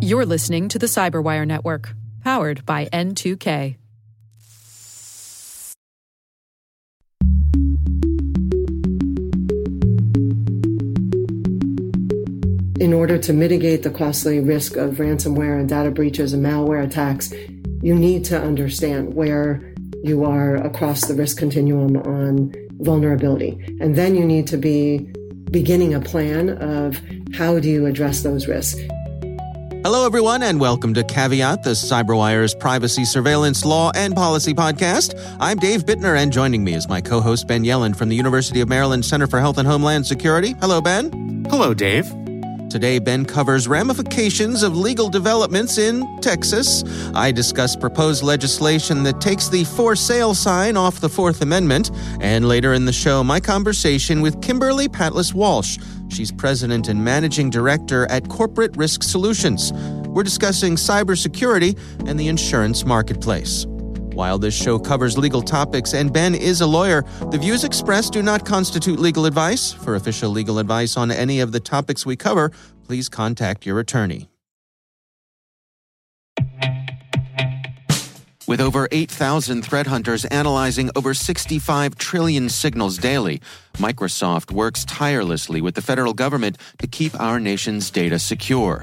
You're listening to the Cyberwire Network, powered by N2K. In order to mitigate the costly risk of ransomware and data breaches and malware attacks, you need to understand where you are across the risk continuum on vulnerability. And then you need to be beginning a plan of how do you address those risks. Hello, everyone, and welcome to Caveat, the CyberWire's privacy, surveillance, law, and policy podcast. I'm Dave Bittner, and joining me is my co host, Ben Yelin from the University of Maryland Center for Health and Homeland Security. Hello, Ben. Hello, Dave. Today, Ben covers ramifications of legal developments in Texas. I discuss proposed legislation that takes the for sale sign off the Fourth Amendment. And later in the show, my conversation with Kimberly Patlis Walsh. She's president and managing director at Corporate Risk Solutions. We're discussing cybersecurity and the insurance marketplace. While this show covers legal topics and Ben is a lawyer, the views expressed do not constitute legal advice. For official legal advice on any of the topics we cover, please contact your attorney. With over 8,000 threat hunters analyzing over 65 trillion signals daily, Microsoft works tirelessly with the federal government to keep our nation's data secure.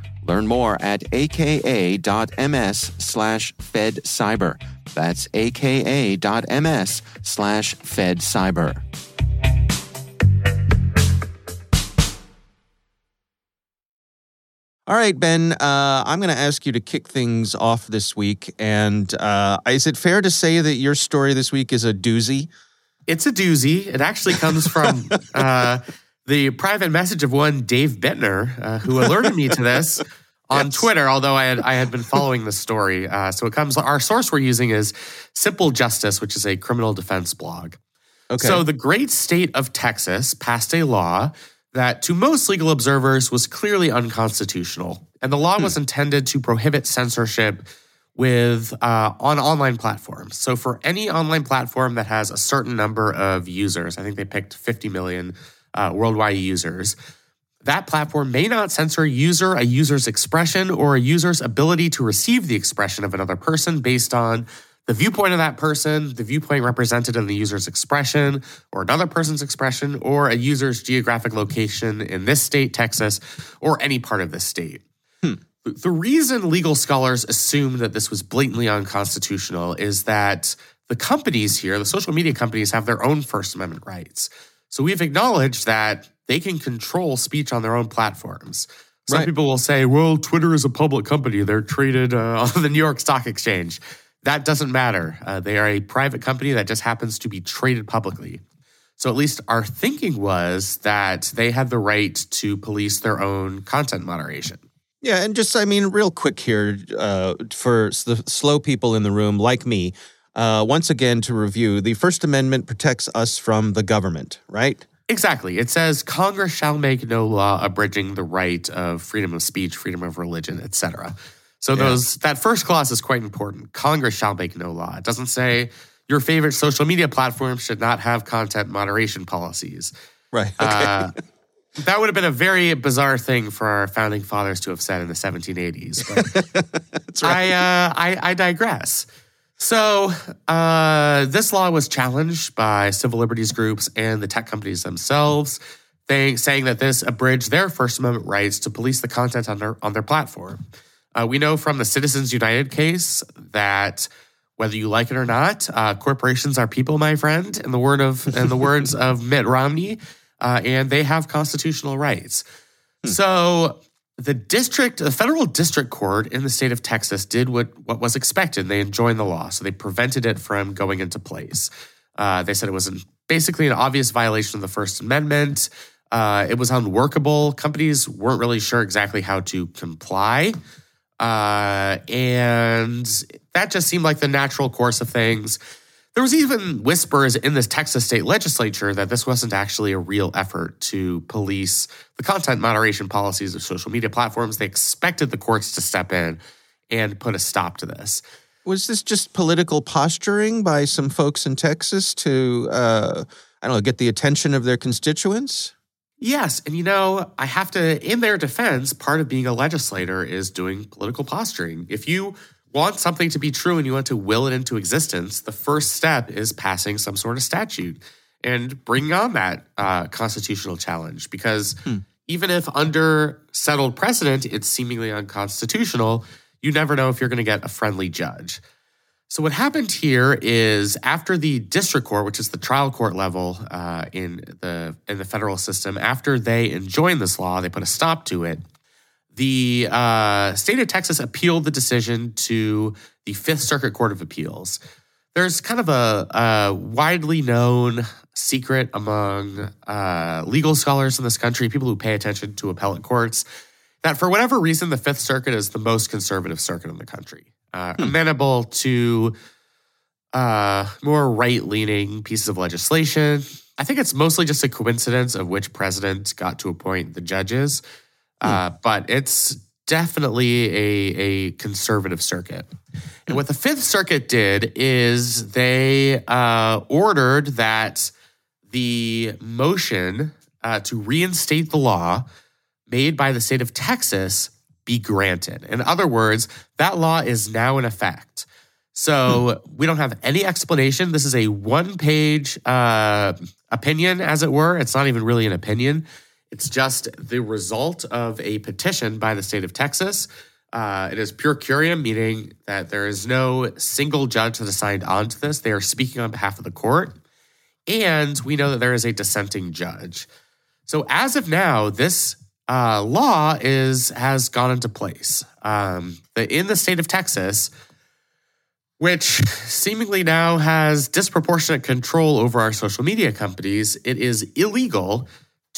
Learn more at aka.ms slash fedcyber. That's aka.ms slash fedcyber. All right, Ben, uh, I'm going to ask you to kick things off this week. And uh, is it fair to say that your story this week is a doozy? It's a doozy. It actually comes from uh, the private message of one Dave Bittner, uh, who alerted me to this on yes. Twitter. Although I had I had been following the story, uh, so it comes. Our source we're using is Simple Justice, which is a criminal defense blog. Okay. So the great state of Texas passed a law that to most legal observers was clearly unconstitutional. And the law hmm. was intended to prohibit censorship with uh, on online platforms. So for any online platform that has a certain number of users, I think they picked 50 million uh, worldwide users. That platform may not censor a user, a user's expression, or a user's ability to receive the expression of another person based on the viewpoint of that person, the viewpoint represented in the user's expression, or another person's expression, or a user's geographic location in this state, Texas, or any part of this state. Hmm. The reason legal scholars assume that this was blatantly unconstitutional is that the companies here, the social media companies, have their own First Amendment rights. So we've acknowledged that they can control speech on their own platforms. Some right. people will say, well, Twitter is a public company. They're traded uh, on the New York Stock Exchange. That doesn't matter. Uh, they are a private company that just happens to be traded publicly. So at least our thinking was that they had the right to police their own content moderation. Yeah, and just I mean, real quick here uh, for the slow people in the room like me. Uh, once again, to review, the First Amendment protects us from the government, right? Exactly. It says Congress shall make no law abridging the right of freedom of speech, freedom of religion, etc. So yeah. those that first clause is quite important. Congress shall make no law. It doesn't say your favorite social media platform should not have content moderation policies. Right. Okay. Uh, that would have been a very bizarre thing for our founding fathers to have said in the 1780s. But right. I, uh, I, I digress. So uh, this law was challenged by civil liberties groups and the tech companies themselves, they, saying that this abridged their First Amendment rights to police the content on their on their platform. Uh, we know from the Citizens United case that whether you like it or not, uh, corporations are people, my friend. In the word of in the words of Mitt Romney, uh, and they have constitutional rights. Hmm. So the district, the federal district court in the state of Texas did what what was expected. They enjoined the law, so they prevented it from going into place. Uh, they said it was an, basically an obvious violation of the First Amendment. Uh, it was unworkable. Companies weren't really sure exactly how to comply. Uh, and that just seemed like the natural course of things. There was even whispers in the Texas state legislature that this wasn't actually a real effort to police the content moderation policies of social media platforms. They expected the courts to step in and put a stop to this. Was this just political posturing by some folks in Texas to, uh, I don't know, get the attention of their constituents? Yes. And you know, I have to, in their defense, part of being a legislator is doing political posturing. If you want something to be true and you want to will it into existence, the first step is passing some sort of statute and bringing on that uh, constitutional challenge. Because hmm. even if under settled precedent it's seemingly unconstitutional, you never know if you're going to get a friendly judge. So what happened here is after the district court, which is the trial court level uh, in the in the federal system, after they enjoined this law, they put a stop to it the uh, state of Texas appealed the decision to the Fifth Circuit Court of Appeals. There's kind of a, a widely known secret among uh, legal scholars in this country, people who pay attention to appellate courts, that for whatever reason, the Fifth Circuit is the most conservative circuit in the country, uh, hmm. amenable to uh, more right leaning pieces of legislation. I think it's mostly just a coincidence of which president got to appoint the judges. Uh, but it's definitely a, a conservative circuit. And what the Fifth Circuit did is they uh, ordered that the motion uh, to reinstate the law made by the state of Texas be granted. In other words, that law is now in effect. So hmm. we don't have any explanation. This is a one page uh, opinion, as it were. It's not even really an opinion. It's just the result of a petition by the state of Texas. Uh, it is per curiam, meaning that there is no single judge that has signed on to this. They are speaking on behalf of the court. And we know that there is a dissenting judge. So as of now, this uh, law is has gone into place. Um, in the state of Texas, which seemingly now has disproportionate control over our social media companies, it is illegal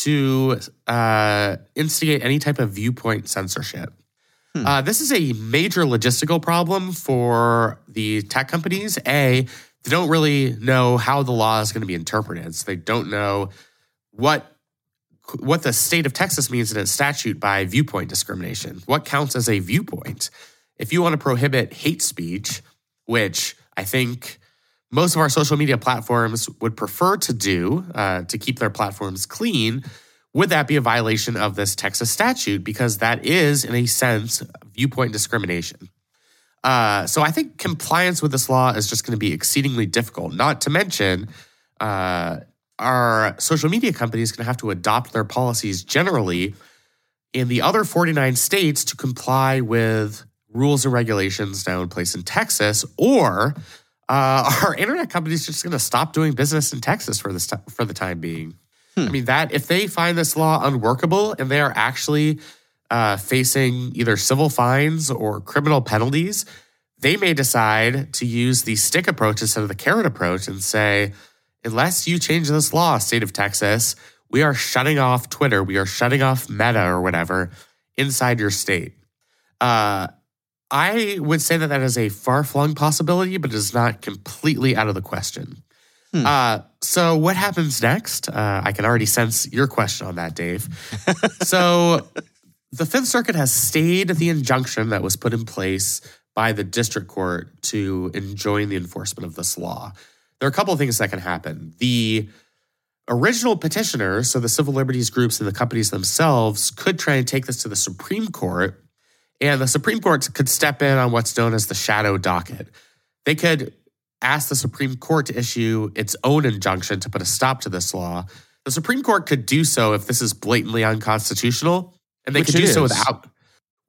to uh, instigate any type of viewpoint censorship. Hmm. Uh, this is a major logistical problem for the tech companies. A, they don't really know how the law is going to be interpreted. So they don't know what what the state of Texas means in its statute by viewpoint discrimination. What counts as a viewpoint? If you want to prohibit hate speech, which I think most of our social media platforms would prefer to do uh, to keep their platforms clean, would that be a violation of this Texas statute? Because that is, in a sense, viewpoint discrimination. Uh, so I think compliance with this law is just going to be exceedingly difficult. Not to mention, uh, our social media companies going to have to adopt their policies generally in the other 49 states to comply with rules and regulations now in place in Texas, or uh, our internet companies just going to stop doing business in Texas for this t- for the time being. Hmm. I mean that if they find this law unworkable and they are actually uh, facing either civil fines or criminal penalties, they may decide to use the stick approach instead of the carrot approach and say, unless you change this law, state of Texas, we are shutting off Twitter, we are shutting off Meta or whatever inside your state. Uh, I would say that that is a far flung possibility, but it is not completely out of the question. Hmm. Uh, so, what happens next? Uh, I can already sense your question on that, Dave. so, the Fifth Circuit has stayed the injunction that was put in place by the district court to enjoin the enforcement of this law. There are a couple of things that can happen. The original petitioners, so the civil liberties groups and the companies themselves, could try and take this to the Supreme Court and the Supreme Court could step in on what's known as the shadow docket. They could ask the Supreme Court to issue its own injunction to put a stop to this law. The Supreme Court could do so if this is blatantly unconstitutional, and they which could do is. so without.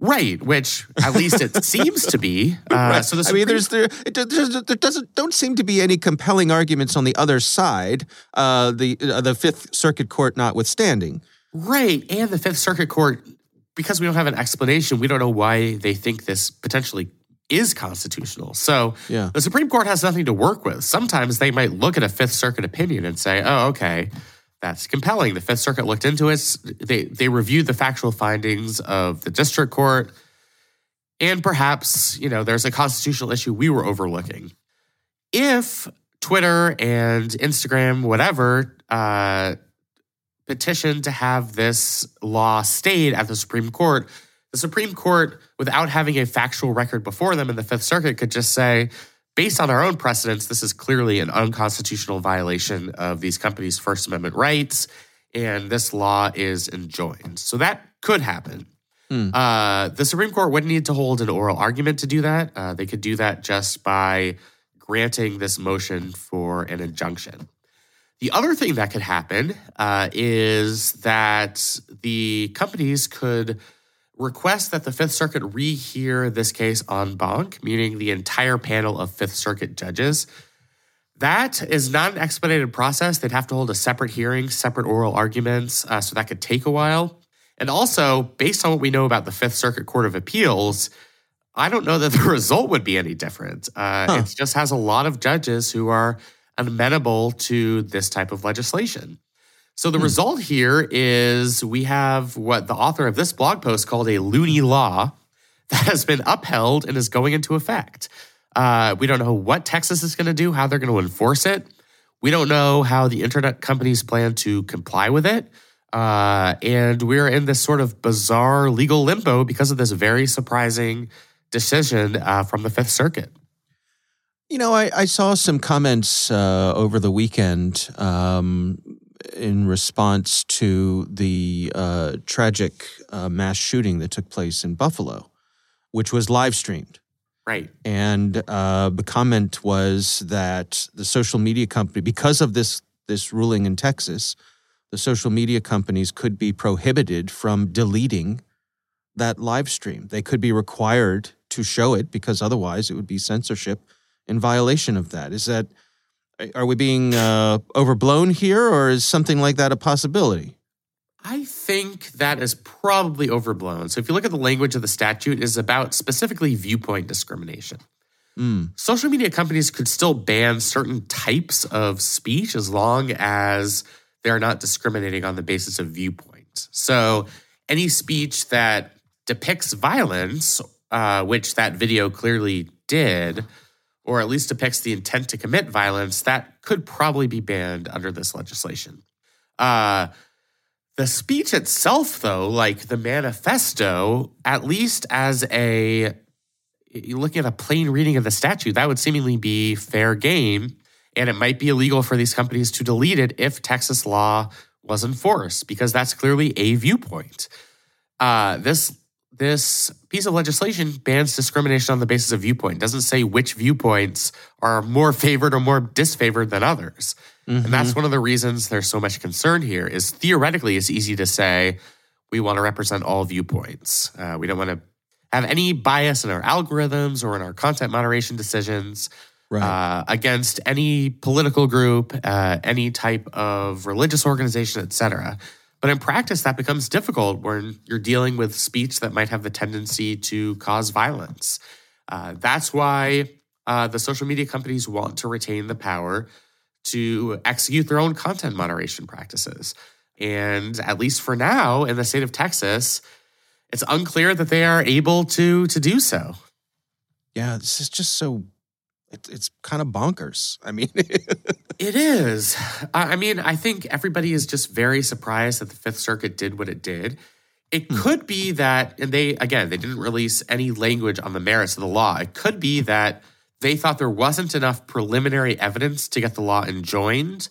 Right, which at least it seems to be. Uh, right. So the Supreme I mean, there's there, it, there's, there doesn't don't seem to be any compelling arguments on the other side. Uh, the uh, the Fifth Circuit Court notwithstanding. Right, and the Fifth Circuit Court because we don't have an explanation, we don't know why they think this potentially is constitutional. So yeah. the Supreme Court has nothing to work with. Sometimes they might look at a Fifth Circuit opinion and say, oh, okay, that's compelling. The Fifth Circuit looked into it. They, they reviewed the factual findings of the district court. And perhaps, you know, there's a constitutional issue we were overlooking. If Twitter and Instagram, whatever, uh, petitioned to have this law stayed at the Supreme Court. The Supreme Court, without having a factual record before them in the Fifth Circuit, could just say, based on our own precedents, this is clearly an unconstitutional violation of these companies' First Amendment rights, and this law is enjoined. So that could happen. Hmm. Uh, the Supreme Court wouldn't need to hold an oral argument to do that. Uh, they could do that just by granting this motion for an injunction. The other thing that could happen uh, is that the companies could request that the Fifth Circuit rehear this case en banc, meaning the entire panel of Fifth Circuit judges. That is not an expedited process. They'd have to hold a separate hearing, separate oral arguments, uh, so that could take a while. And also, based on what we know about the Fifth Circuit Court of Appeals, I don't know that the result would be any different. Uh, Huh. It just has a lot of judges who are amenable to this type of legislation. So the result here is we have what the author of this blog post called a loony law that has been upheld and is going into effect. Uh, we don't know what Texas is going to do, how they're going to enforce it. We don't know how the internet companies plan to comply with it. Uh, and we're in this sort of bizarre legal limbo because of this very surprising decision uh, from the Fifth Circuit. You know, I, I saw some comments uh, over the weekend um, in response to the uh, tragic uh, mass shooting that took place in Buffalo, which was live streamed. Right. And uh, the comment was that the social media company, because of this this ruling in Texas, the social media companies could be prohibited from deleting that live stream. They could be required to show it because otherwise it would be censorship in violation of that. Is that are we being uh, overblown here, or is something like that a possibility? I think that is probably overblown. So if you look at the language of the statute, it is about specifically viewpoint discrimination. Mm. Social media companies could still ban certain types of speech as long as they're not discriminating on the basis of viewpoint. So any speech that depicts violence, uh, which that video clearly did, or at least depicts the intent to commit violence, that could probably be banned under this legislation. Uh, the speech itself, though, like the manifesto, at least as a looking at a plain reading of the statute, that would seemingly be fair game. And it might be illegal for these companies to delete it if Texas law was enforced, because that's clearly a viewpoint. Uh, this this piece of legislation bans discrimination on the basis of viewpoint. It doesn't say which viewpoints are more favored or more disfavored than others. And that's one of the reasons there's so much concern here is theoretically it's easy to say we want to represent all viewpoints. Uh, we don't want to have any bias in our algorithms or in our content moderation decisions Right. uh, against any political group, uh, any type of religious organization, etc. But in practice, that becomes difficult when you're dealing with speech that might have the tendency to cause violence. Uh, that's why uh, the social media companies want to retain the power to execute their own content moderation practices. And at least for now, in the state of Texas, it's unclear that they are able to to do so. yeah, this is just so. It, it's kind of bonkers. I mean, It is. I I mean, I think everybody is just very surprised that the Fifth Circuit did what it did. It hmm. could be that, and they, again, they didn't release any language on the merits of the law. It could be that they thought there wasn't enough preliminary evidence to get the law enjoined.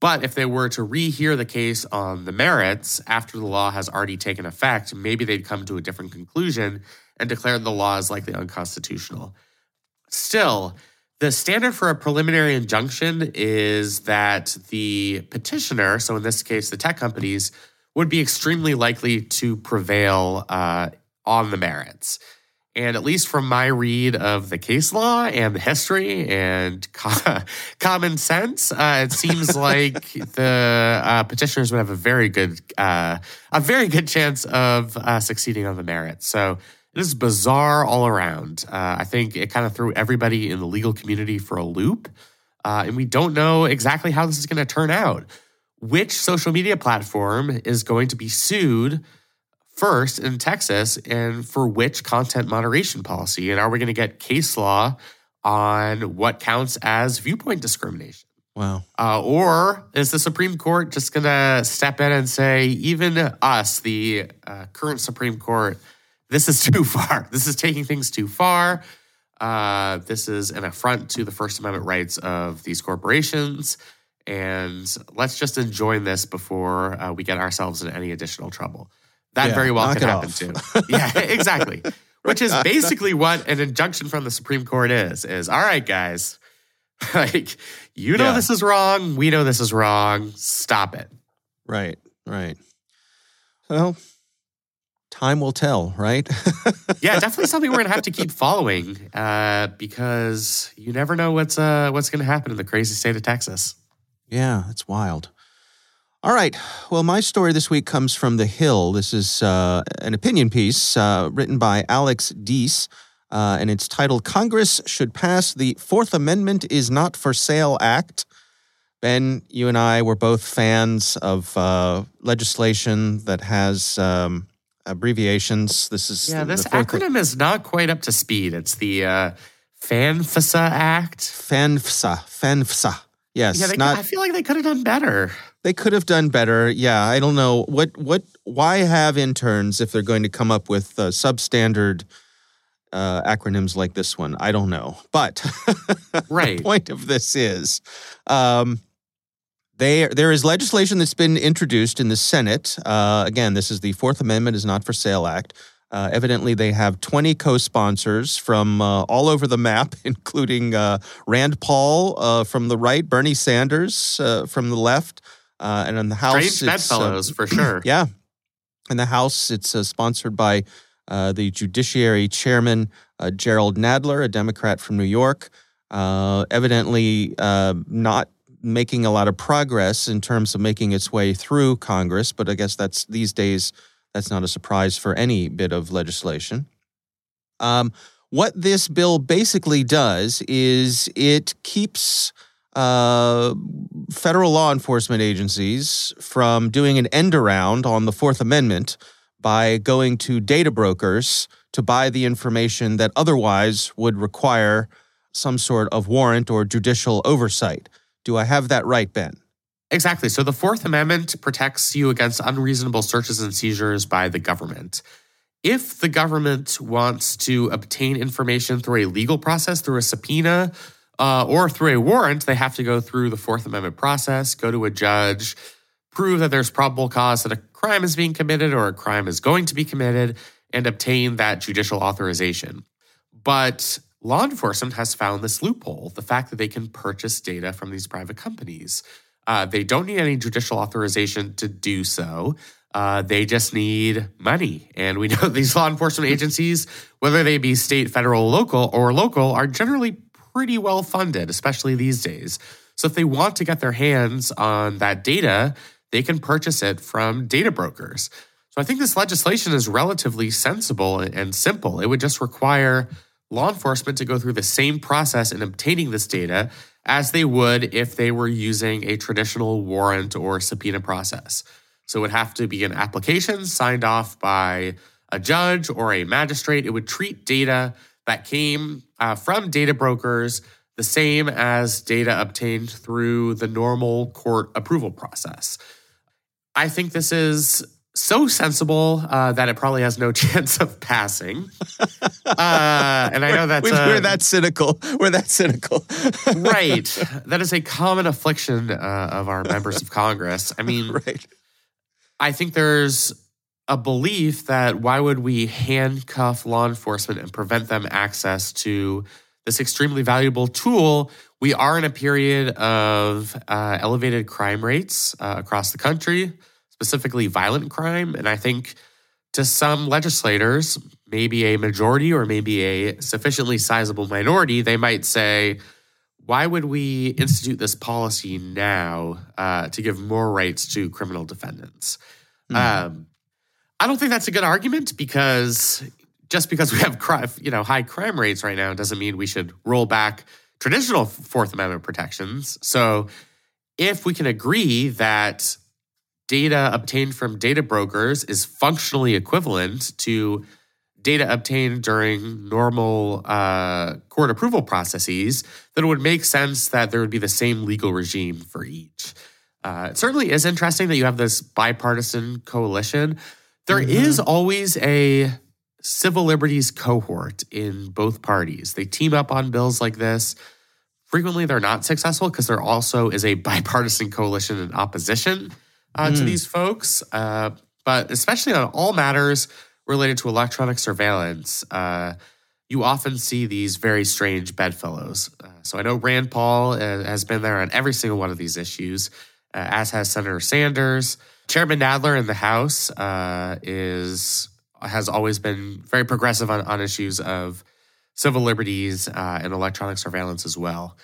But if they were to rehear the case on the merits after the law has already taken effect, maybe they'd come to a different conclusion and declare the law is likely unconstitutional. Still, the standard for a preliminary injunction is that the petitioner, so in this case, the tech companies, would be extremely likely to prevail uh, on the merits. And at least from my read of the case law and the history and co- common sense, uh, it seems like the uh, petitioners would have a very good, uh, a very good chance of uh, succeeding on the merits. So it is bizarre all around. Uh, I think it kind of threw everybody in the legal community for a loop, uh, and we don't know exactly how this is going to turn out. Which social media platform is going to be sued? first in Texas and for which content moderation policy? And are we going to get case law on what counts as viewpoint discrimination. Wow. Uh, or is the Supreme Court just going to step in and say, even us, the uh, current Supreme Court, this is too far. This is taking things too far. Uh, this is an affront to the First Amendment rights of these corporations. And let's just enjoy this before uh, we get ourselves in any additional trouble. That Yeah, very well could happen off. too. Yeah, exactly. Which is basically what an injunction from the Supreme Court is. Is all right, guys. like you know Yeah. this is wrong. We know this is wrong. Stop it. Right, right. Well, time will tell, right? Yeah, definitely something we're gonna have to keep following uh, because you never know what's uh, what's gonna happen in the crazy state of Texas. Yeah, it's wild. All right. Well, my story this week comes from The Hill. This is uh, an opinion piece uh, written by Alex Deese, uh, and it's titled Congress Should Pass the Fourth Amendment Is Not for Sale Act. Ben, you and I were both fans of uh, legislation that has um, abbreviations. This is Yeah, this acronym is not quite up to speed. It's the uh, FANFSA Act. FANFSA. FANFSA. Yes, Yeah, they, not I feel like they could have done better. They could have done better. Yeah, I don't know what what why have interns if they're going to come up with uh, substandard uh, acronyms like this one. I don't know, but Right. the point of this is. Um, they, there is legislation that's been introduced in the Senate. Uh, again, this is the Fourth Amendment is Not for Sale Act. Uh, evidently, they have 20 co sponsors from uh, all over the map, including uh, Rand Paul uh, from the right, Bernie Sanders uh, from the left, uh, and in the House. Strange it's, bedfellows for sure. yeah. In the House, it's uh, sponsored by uh, the Judiciary Chairman, uh, Jerrold Nadler, a Democrat from New York. Uh, evidently, uh, not making a lot of progress in terms of making its way through Congress, but I guess that's these days, that's not a surprise for any bit of legislation. Um, what this bill basically does is it keeps uh, federal law enforcement agencies from doing an end around on the Fourth Amendment by going to data brokers to buy the information that otherwise would require some sort of warrant or judicial oversight. Do I have that right, Ben? Exactly. So the Fourth Amendment protects you against unreasonable searches and seizures by the government. If the government wants to obtain information through a legal process, through a subpoena, uh, or through a warrant, they have to go through the Fourth Amendment process, go to a judge, prove that there's probable cause that a crime is being committed or a crime is going to be committed, and obtain that judicial authorization. But law enforcement has found this loophole the fact that they can purchase data from these private companies. Uh, they don't need any judicial authorization to do so. Uh, they just need money. And we know these law enforcement agencies, whether they be state, federal, local, or local, are generally pretty well funded, especially these days. So if they want to get their hands on that data, they can purchase it from data brokers. So I think this legislation is relatively sensible and simple. It would just require law enforcement to go through the same process in obtaining this data as they would if they were using a traditional warrant or subpoena process. So it would have to be an application signed off by a judge or a magistrate. It would treat data that came uh, from data brokers the same as data obtained through the normal court approval process. I think this is so sensible uh, that it probably has no chance of passing. Uh, and I know that's we're, we're that cynical. We're that cynical. right. That is a common affliction uh, of our members of Congress. I mean, right. I think there's a belief that why would we handcuff law enforcement and prevent them access to this extremely valuable tool? We are in a period of uh, elevated crime rates uh, across the country, specifically violent crime. And I think to some legislators, maybe a majority or maybe a sufficiently sizable minority, they might say, why would we institute this policy now uh, to give more rights to criminal defendants? Um, I don't think that's a good argument because just because we have you know high crime rates right now doesn't mean we should roll back traditional Fourth Amendment protections. So if we can agree that data obtained from data brokers is functionally equivalent to data obtained during normal uh, court approval processes, then it would make sense that there would be the same legal regime for each. Uh, it certainly is interesting that you have this bipartisan coalition. There mm-hmm. is always a civil liberties cohort in both parties. They team up on bills like this. Frequently, they're not successful because there also is a bipartisan coalition in opposition uh, mm. to these folks. Uh, but especially on all matters related to electronic surveillance, uh, you often see these very strange bedfellows. Uh, so I know Rand Paul uh, has been there on every single one of these issues, uh, as has Senator Sanders. Chairman Nadler in the House is has always been very progressive on, on issues of civil liberties uh, and electronic surveillance as well.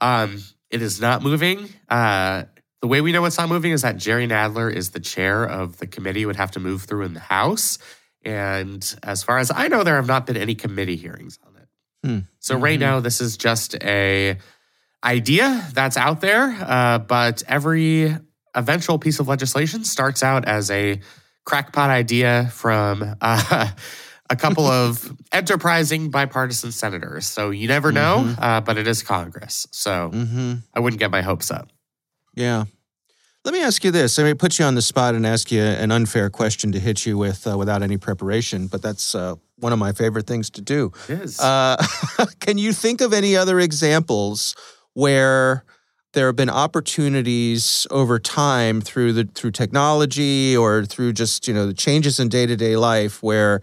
Um, it is not moving. Uh, the way we know it's not moving is that Jerry Nadler is the chair of the committee, would have to move through in the House. And as far as I know, there have not been any committee hearings on it. Hmm. So mm-hmm. right now, this is just a idea that's out there. Uh, but every eventual piece of legislation starts out as a crackpot idea from uh, a couple of enterprising bipartisan senators. So you never know, mm-hmm. uh, but it is Congress. So mm-hmm. I wouldn't get my hopes up. Yeah. Let me ask you this. I mean, put you on the spot and ask you an unfair question to hit you with uh, without any preparation, but that's uh, one of my favorite things to do. It is. Uh, can you think of any other examples where there have been opportunities over time through the through technology or through just you know the changes in day to day life where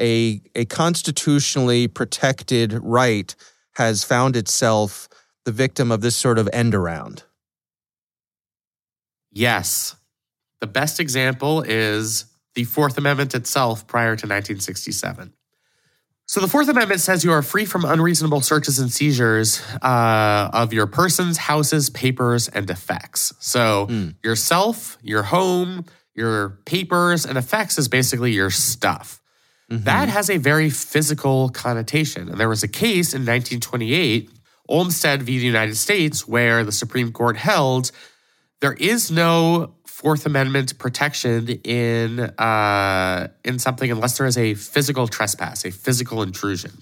a, a constitutionally protected right has found itself the victim of this sort of end around? Yes. The best example is the Fourth Amendment itself prior to 1967. So, the Fourth Amendment says you are free from unreasonable searches and seizures uh, of your persons, houses, papers, and effects. So, mm. yourself, your home, your papers, and effects is basically your stuff. Mm-hmm. That has a very physical connotation. And there was a case in 1928, Olmstead v. the United States, where the Supreme Court held there is no Fourth Amendment protection in uh, in something unless there is a physical trespass, a physical intrusion.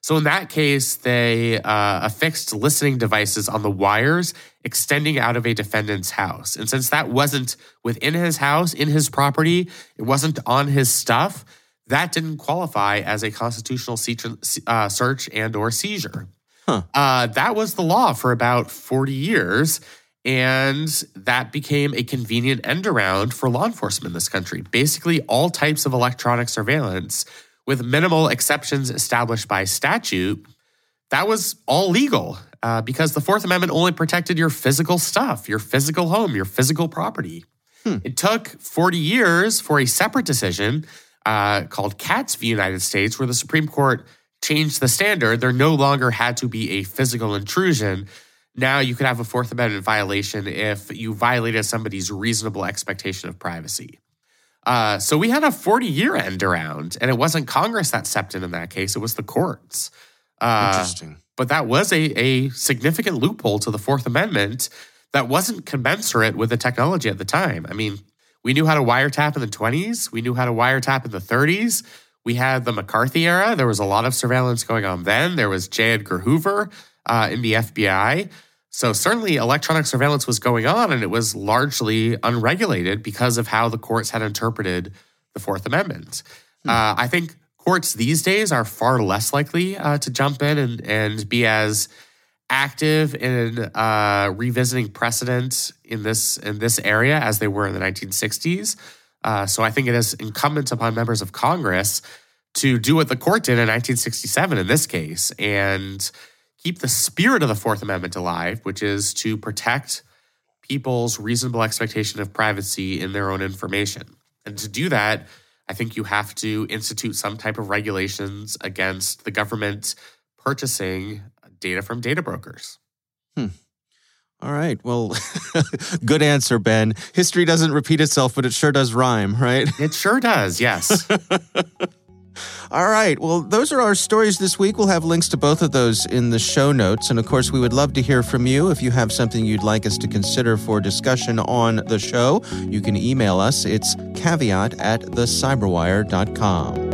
So in that case, they uh, affixed listening devices on the wires extending out of a defendant's house, and since that wasn't within his house, in his property, it wasn't on his stuff that didn't qualify as a constitutional uh, search and or seizure. Huh. Uh, that was the law for about 40 years. And that became a convenient end around for law enforcement in this country. Basically, all types of electronic surveillance, with minimal exceptions established by statute, that was all legal uh, because the Fourth Amendment only protected your physical stuff, your physical home, your physical property. Hmm. It took 40 years for a separate decision uh, called Katz v. United States, where the Supreme Court changed the standard. There no longer had to be a physical intrusion. Now you could have a Fourth Amendment violation if you violated somebody's reasonable expectation of privacy. Uh, so we had a 40 year end around, and it wasn't Congress that stepped in in that case, it was the courts. Uh, Interesting. But that was a, a significant loophole to the Fourth Amendment that wasn't commensurate with the technology at the time. I mean, we knew how to wiretap in the 20s. We knew how to wiretap in the 30s. We had the McCarthy era. There was a lot of surveillance going on then. There was J. Edgar Hoover uh, in the FBI. So certainly electronic surveillance was going on and it was largely unregulated because of how the courts had interpreted the Fourth Amendment. Hmm. Uh, I think courts these days are far less likely uh, to jump in and, and be as active in uh, revisiting precedent in this in this area as they were in the 1960s. Uh, so I think it is incumbent upon members of Congress to do what the court did in 1967 in this case and keep the spirit of the Fourth Amendment alive, which is to protect people's reasonable expectation of privacy in their own information. And to do that, I think you have to institute some type of regulations against the government purchasing data from data brokers. Hmm. All right. Well, good answer, Ben. History doesn't repeat itself, but it sure does rhyme, right? It sure does, yes. All right. Well, those are our stories this week. We'll have links to both of those in the show notes. And of course, we would love to hear from you. If you have something you'd like us to consider for discussion on the show, you can email us. It's caveat at thecyberwire.com.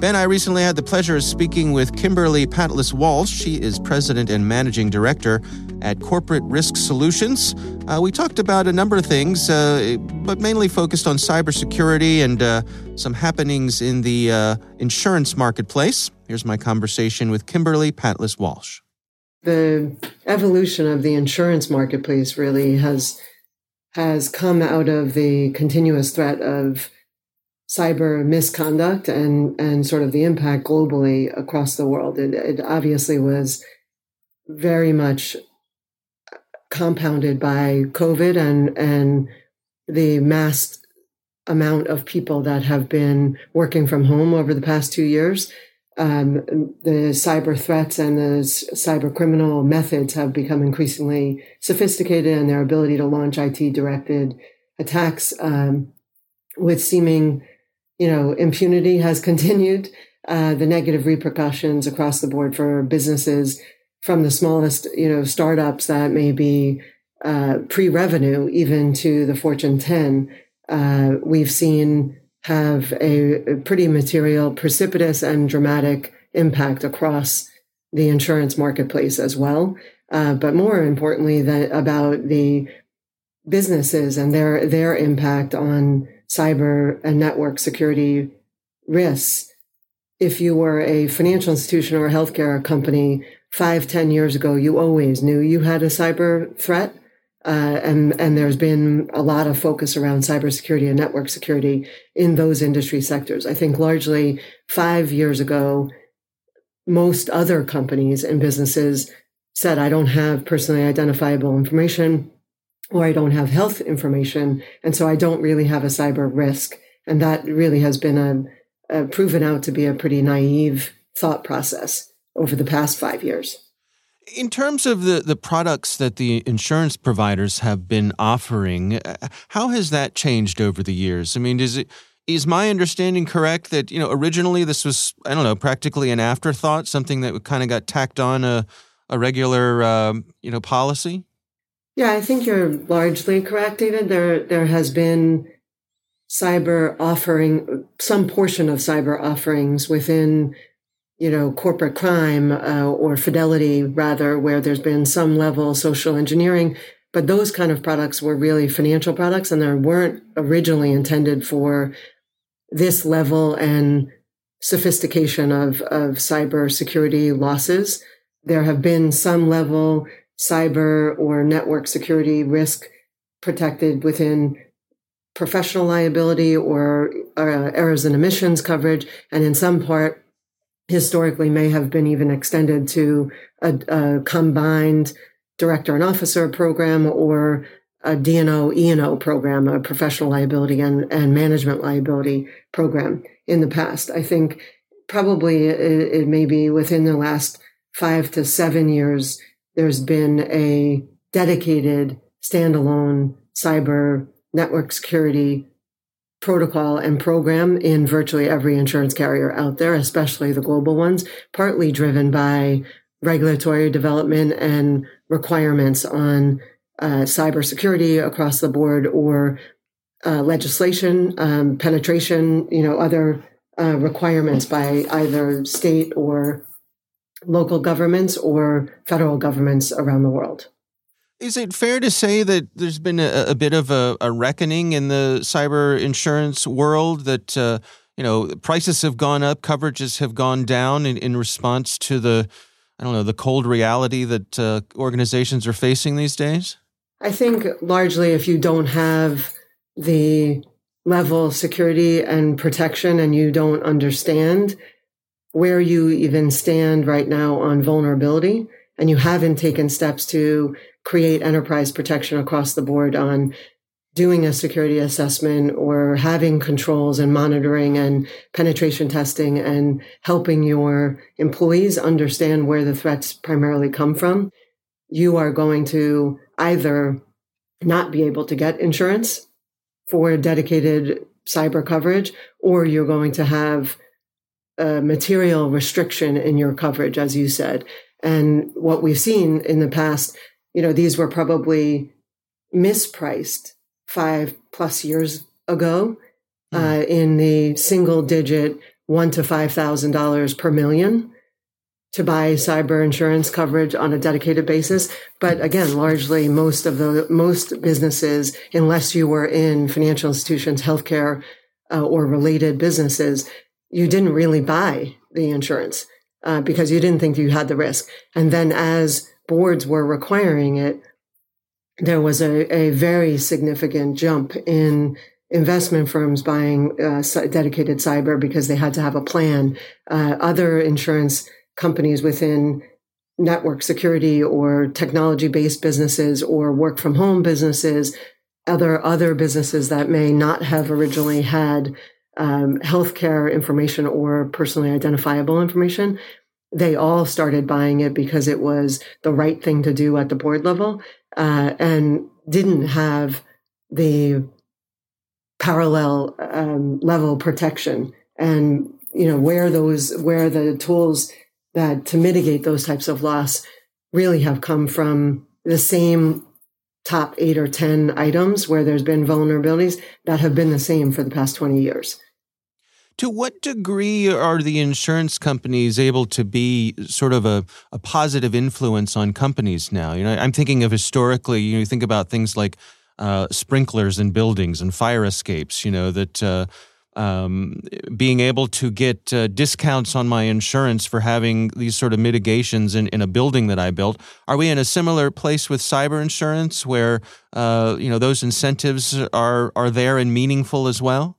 Ben, I recently had the pleasure of speaking with Kimberly Patlis Walsh. She is president and managing director at Corporate Risk Solutions. Uh, we talked about a number of things, uh, but mainly focused on cybersecurity and uh, some happenings in the uh, insurance marketplace. Here's my conversation with Kimberly Patlis Walsh. The evolution of the insurance marketplace really has has come out of the continuous threat of cyber misconduct and and sort of the impact globally across the world. It, it obviously was very much compounded by COVID and and the mass amount of people that have been working from home over the past two years. Um, the cyber threats and the cyber criminal methods have become increasingly sophisticated, and their ability to launch IT directed attacks um, with seeming you know, impunity has continued. Uh, the negative repercussions across the board for businesses from the smallest, you know, startups that may be uh, pre-revenue, even to the Fortune 10, uh, we've seen have a, pretty material, precipitous, and dramatic impact across the insurance marketplace as well. Uh, but more importantly, that about the businesses and their their impact on cyber and network security risks. If you were a financial institution or a healthcare company five, ten years ago, you always knew you had a cyber threat. Uh, and and there's been a lot of focus around cybersecurity and network security in those industry sectors. I think largely five years ago, most other companies and businesses said, "I don't have personally identifiable information or I don't have health information. And so I don't really have a cyber risk. And that really has been a, a proven out to be a pretty naive thought process over the past five years. In terms of the, the products that the insurance providers have been offering, uh, how has that changed over the years? I mean, is it is my understanding correct that you know originally this was I don't know practically an afterthought, something that kind of got tacked on a a regular um, you know policy? Yeah, I think you're largely correct, David. There, there has been cyber offering, some portion of cyber offerings within, you know, corporate crime uh, or fidelity, rather, where there's been some level of social engineering. But those kind of products were really financial products, and they weren't originally intended for this level and sophistication of of cyber security losses. There have been some level cyber or network security risk protected within professional liability or uh, errors and omissions coverage, and in some part, historically may have been even extended to a, a combined director and officer program or a D&O E&O program, a professional liability and, and management liability program in the past. I think probably it, it may be within the last five to seven years, there's been a dedicated standalone cyber network security protocol and program in virtually every insurance carrier out there, especially the global ones, partly driven by regulatory development and requirements on uh, cybersecurity across the board or uh, legislation, um, penetration, you know, other uh, requirements by either state or local governments or federal governments around the world. Is it fair to say that there's been a, a bit of a, a, reckoning in the cyber insurance world that uh, you know prices have gone up, coverages have gone down in, in response to the I don't know the cold reality that uh, organizations are facing these days? I think largely if you don't have the level of security and protection and you don't understand where you even stand right now on vulnerability and you haven't taken steps to create enterprise protection across the board on doing a security assessment or having controls and monitoring and penetration testing and helping your employees understand where the threats primarily come from, you are going to either not be able to get insurance for dedicated cyber coverage, or you're going to have a material restriction in your coverage, as you said. And what we've seen in the past, you know, these were probably mispriced five plus years ago mm. uh, in the single digit one to five thousand dollars per million to buy cyber insurance coverage on a dedicated basis. But again, largely most of the most businesses, unless you were in financial institutions, healthcare, uh, or related businesses, you didn't really buy the insurance uh, because you didn't think you had the risk. And then as boards were requiring it, there was a, a very significant jump in investment firms buying uh, dedicated cyber because they had to have a plan. Uh, other insurance companies within network security or technology based businesses or work from home businesses, other other businesses that may not have originally had um, healthcare information or personally identifiable information. They all started buying it because it was the right thing to do at the board level uh, and didn't have the parallel um, level protection and you know where those where the tools that to mitigate those types of loss really have come from the same top eight or 10 items where there's been vulnerabilities that have been the same for the past 20 years. To what degree are the insurance companies able to be sort of a, a positive influence on companies now? You know, I'm thinking of historically, you know, you think about things like uh, sprinklers in buildings and fire escapes, you know, that uh, um, being able to get uh, discounts on my insurance for having these sort of mitigations in, in a building that I built. Are we in a similar place with cyber insurance where uh, you know those incentives are are there and meaningful as well?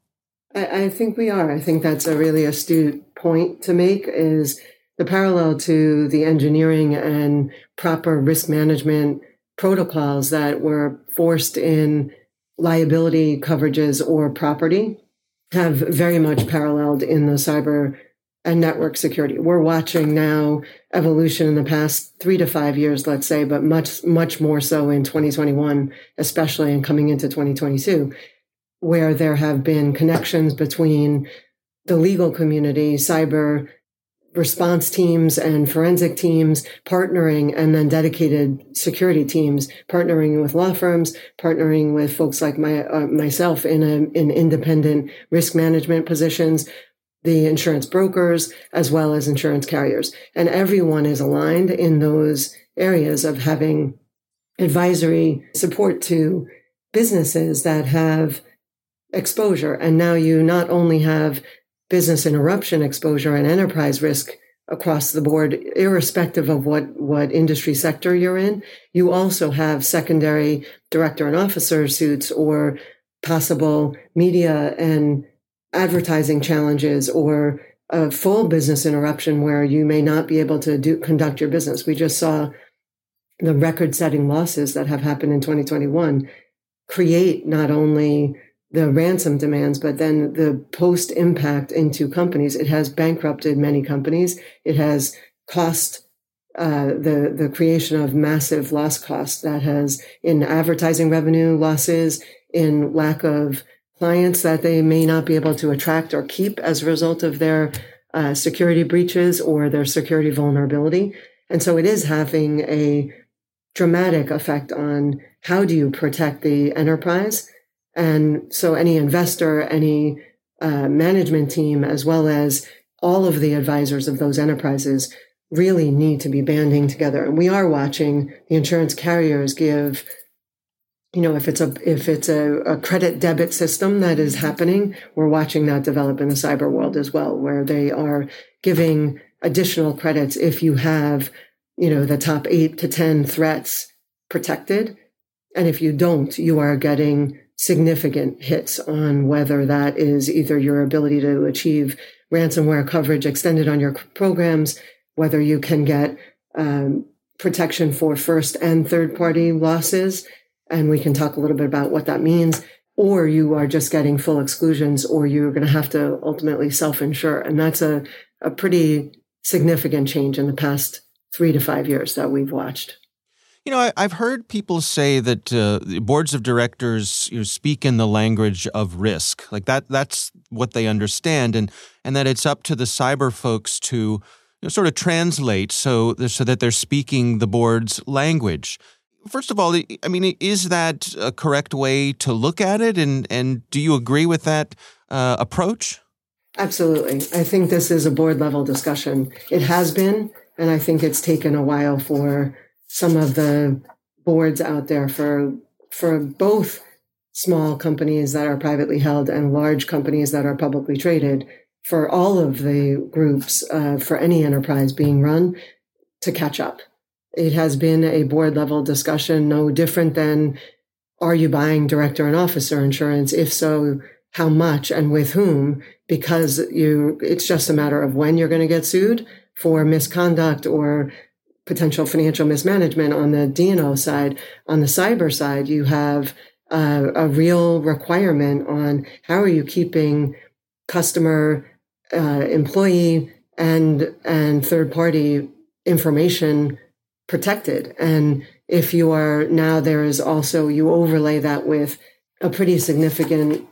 I, I think we are. I think that's a really astute point to make. Is the parallel to the engineering and proper risk management protocols that were forced in liability coverages or property have very much paralleled in the cyber and network security. We're watching now evolution in the past three to five years, let's say, but much, much more so in 2021, especially and coming into 2022, where there have been connections between the legal community, cyber response teams and forensic teams partnering and then dedicated security teams partnering with law firms partnering with folks like my uh, myself in a, in independent risk management positions the insurance brokers as well as insurance carriers. And everyone is aligned in those areas of having advisory support to businesses that have exposure and now you not only have business interruption exposure and enterprise risk across the board, irrespective of what, what industry sector you're in. You also have secondary director and officer suits or possible media and advertising challenges or a full business interruption where you may not be able to do, conduct your business. We just saw the record setting losses that have happened in 2021 create not only the ransom demands, but then the post impact into companies. It has bankrupted many companies. It has cost uh, the the creation of massive loss costs that has in advertising revenue losses, in lack of clients that they may not be able to attract or keep as a result of their uh, security breaches or their security vulnerability. And so it is having a dramatic effect on how do you protect the enterprise And so any investor, any uh, management team, as well as all of the advisors of those enterprises really need to be banding together. And we are watching the insurance carriers give, you know, if it's a if it's a, a credit debit system that is happening, we're watching that develop in the cyber world as well, where they are giving additional credits if you have, you know, the top eight to ten threats protected. And if you don't, you are getting significant hits on whether that is either your ability to achieve ransomware coverage extended on your programs, whether you can get um, protection for first and third party losses. And we can talk a little bit about what that means. Or you are just getting full exclusions, or you're going to have to ultimately self insure. And that's a, a pretty significant change in the past three to five years that we've watched. You know, I, have heard people say that uh, boards of directors you know, speak in the language of risk, like that. That's what they understand, and and that it's up to the cyber folks to you know, sort of translate so so that they're speaking the board's language. First of all, I mean, is that a correct way to look at it, and and do you agree with that uh, approach? Absolutely, I think this is a board level discussion. It has been, and I think it's taken a while for some of the boards out there for for both small companies that are privately held and large companies that are publicly traded for all of the groups uh, for any enterprise being run to catch up. It has been a board level discussion no different than are you buying director and officer insurance? If so how much and with whom? Because you it's just a matter of when you're going to get sued for misconduct or potential financial mismanagement on the D&O side. On the cyber side, you have uh, a real requirement on how are you keeping customer, uh, employee, and and third party information protected. And if you are now, there is also you overlay that with a pretty significant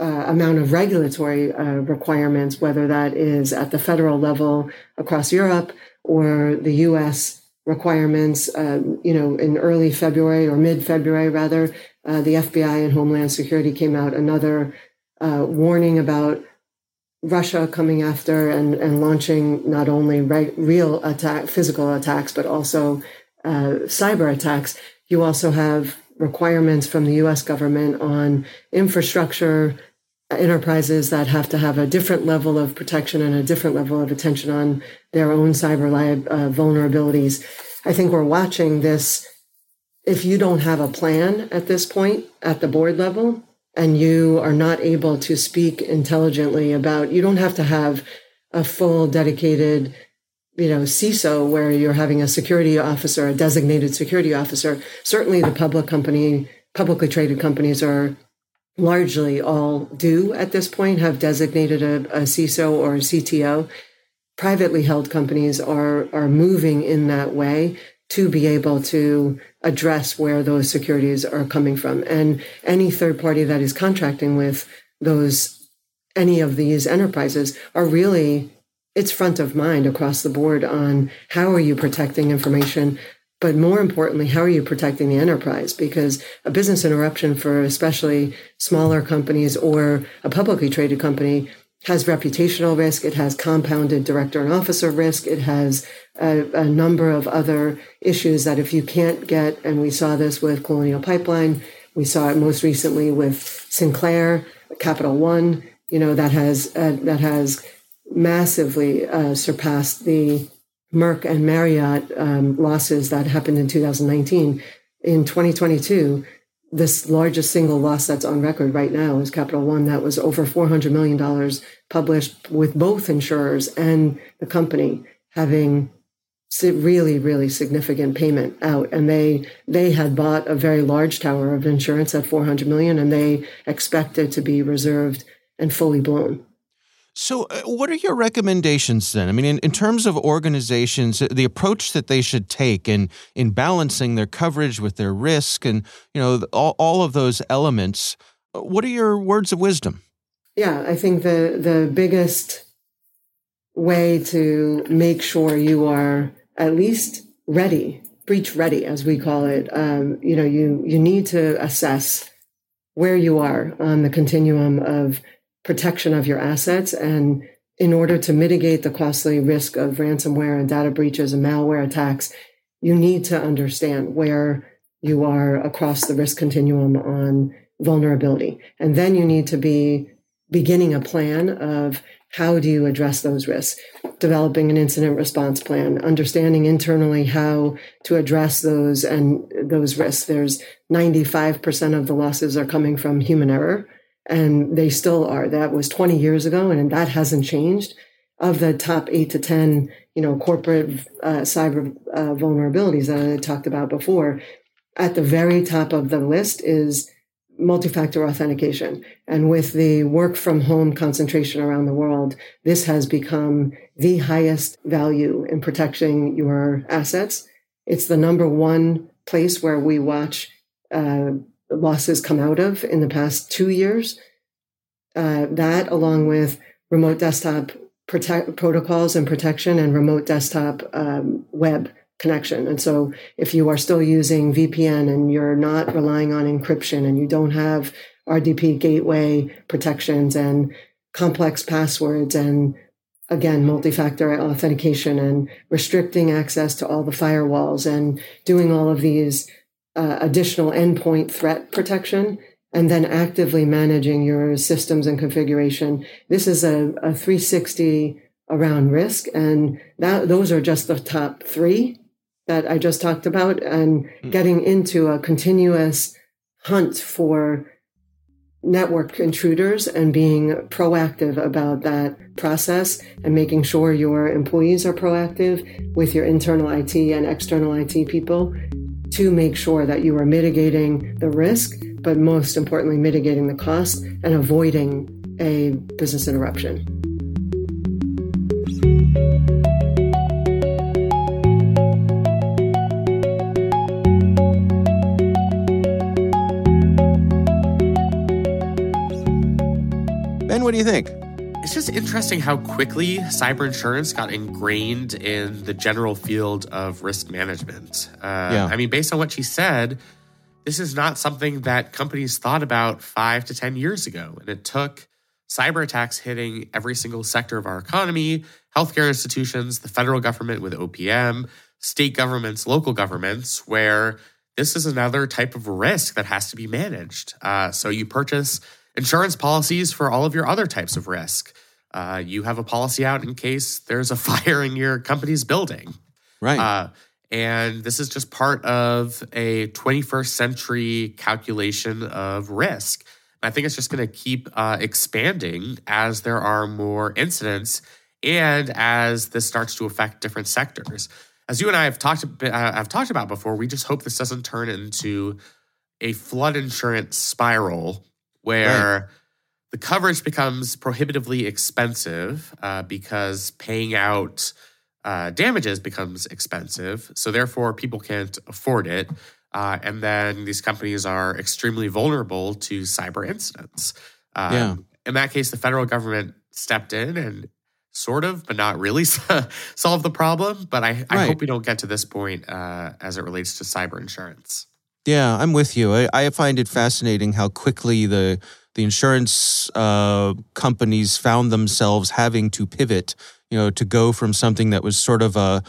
uh, amount of regulatory uh, requirements, whether that is at the federal level across Europe or the U.S. requirements. Uh, you know, in early February or mid February, rather, uh, the FBI and Homeland Security came out another uh, warning about Russia coming after and, and launching not only re- real attack, physical attacks, but also uh, cyber attacks. You also have requirements from the U.S. government on infrastructure enterprises that have to have a different level of protection and a different level of attention on their own cyber li- uh, vulnerabilities. I think we're watching this. If you don't have a plan at this point at the board level and you are not able to speak intelligently about, you don't have to have a full dedicated you know, CISO, where you're having a security officer, a designated security officer. Certainly, the public company, publicly traded companies are largely all do at this point have designated a, a CISO or a CTO. Privately held companies are are moving in that way to be able to address where those securities are coming from. And any third party that is contracting with those any of these enterprises are really it's front of mind across the board on how are you protecting information but more importantly, how are you protecting the enterprise? Because a business interruption for especially smaller companies or a publicly traded company has reputational risk. It has compounded director and officer risk. It has a, a, number of other issues that if you can't get, and we saw this with Colonial Pipeline, we saw it most recently with Sinclair, Capital One, you know, that has, uh, that has massively uh, surpassed the Merck and Marriott um, losses that happened in 2019. In 2022, this largest single loss that's on record right now is Capital One. That was over $400 million published with both insurers and the company having really, really significant payment out. And they, they had bought a very large tower of insurance at 400 million and they expected to be reserved and fully blown. So, uh, what are your recommendations then? I mean, in, in terms of organizations, uh, the approach that they should take in in balancing their coverage with their risk, and you know, all, all of those elements. Uh, what are your words of wisdom? Yeah, I think the the biggest way to make sure you are at least ready, breach ready, as we call it. Um, you know, you you need to assess where you are on the continuum of protection of your assets. And in order to mitigate the costly risk of ransomware and data breaches and malware attacks, you need to understand where you are across the risk continuum on vulnerability. And then you need to be beginning a plan of how do you address those risks? Developing an incident response plan, understanding internally how to address those and those risks. There's 95% of the losses are coming from human error and they still are. That was 20 years ago and that hasn't changed. Of the top eight to 10, you know, corporate uh, cyber uh, vulnerabilities that I talked about before, at the very top of the list is multi-factor authentication. And with the work from home concentration around the world, this has become the highest value in protecting your assets. It's the number one place where we watch uh, losses come out of in the past two years. Uh, that, along with remote desktop protocols and protection and remote desktop um, web connection. And so if you are still using VPN and you're not relying on encryption and you don't have RDP gateway protections and complex passwords and again, multi-factor authentication and restricting access to all the firewalls and doing all of these uh, additional endpoint threat protection and then actively managing your systems and configuration. This is a, a 360 around risk. And that, those are just the top three that I just talked about and mm. getting into a continuous hunt for network intruders and being proactive about that process and making sure your employees are proactive with your internal IT and external IT people to make sure that you are mitigating the risk, but most importantly, mitigating the cost and avoiding a business interruption. Ben, what do you think? It's just interesting how quickly cyber insurance got ingrained in the general field of risk management. Uh, yeah. I mean, based on what she said, this is not something that companies thought about five to 10 years ago. And it took cyber attacks hitting every single sector of our economy, healthcare institutions, the federal government with OPM, state governments, local governments, where this is another type of risk that has to be managed. Uh, so you purchase insurance policies for all of your other types of risk. Uh, you have a policy out in case there's a fire in your company's building. Right. Uh, and this is just part of a 21st century calculation of risk. I think it's just going to keep uh, expanding as there are more incidents and as this starts to affect different sectors. As you and I have talked, uh, have talked about before, we just hope this doesn't turn into a flood insurance spiral where right. The coverage becomes prohibitively expensive uh, because paying out uh, damages becomes expensive. So therefore, people can't afford it. Uh, and then these companies are extremely vulnerable to cyber incidents. Um, yeah. In that case, the federal government stepped in and sort of, but not really solved the problem. But I, I hope we don't get to this point uh, as it relates to cyber insurance. Yeah, I'm with you. I, I find it fascinating how quickly the the insurance uh, companies found themselves having to pivot. You know, to go from something that was sort of a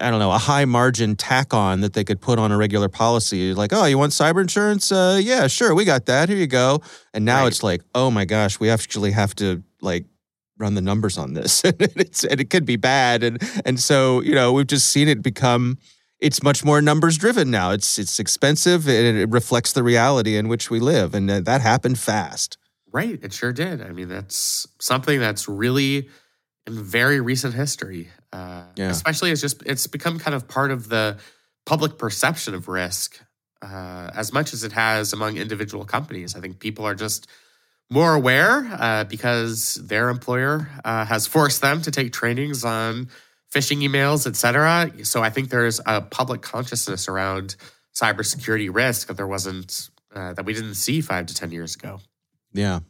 I don't know, a high margin tack on that they could put on a regular policy. Like, oh, you want cyber insurance? Uh, yeah, sure, we got that. Here you go. And now right. it's like, oh my gosh, we actually have to like run the numbers on this, and it's and it could be bad. And and so you know, we've just seen it become it's much more numbers driven now. It's it's expensive and it reflects the reality in which we live, and that happened fast. Right, it sure did. I mean, that's something that's really in very recent history. Uh, yeah. Especially it's just it's become kind of part of the public perception of risk uh, as much as it has among individual companies. I think people are just more aware uh, because their employer uh, has forced them to take trainings on phishing emails, etc. So I think there's a public consciousness around cybersecurity risk that there wasn't uh, that we didn't see five to ten years ago. Yeah.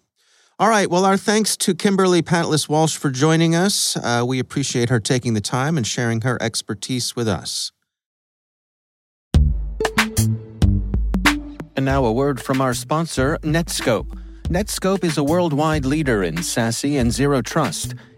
All right. Well, our thanks to Kimberly Pantlis Walsh for joining us. Uh, we appreciate her taking the time and sharing her expertise with us. And now a word from our sponsor, Netskope. Netskope is a worldwide leader in SASE and zero trust.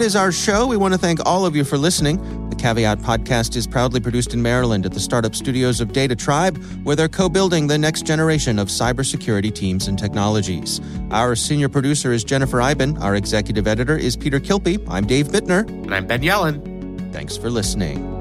That is our show. We want to thank all of you for listening. The Caveat podcast is proudly produced in Maryland at the startup studios of Data Tribe, where they're co building the next generation of cybersecurity teams and technologies. Our senior producer is Jennifer Eiben. Our executive editor is Peter Kilpe. I'm Dave Bittner. And I'm Ben Yelin. Thanks for listening.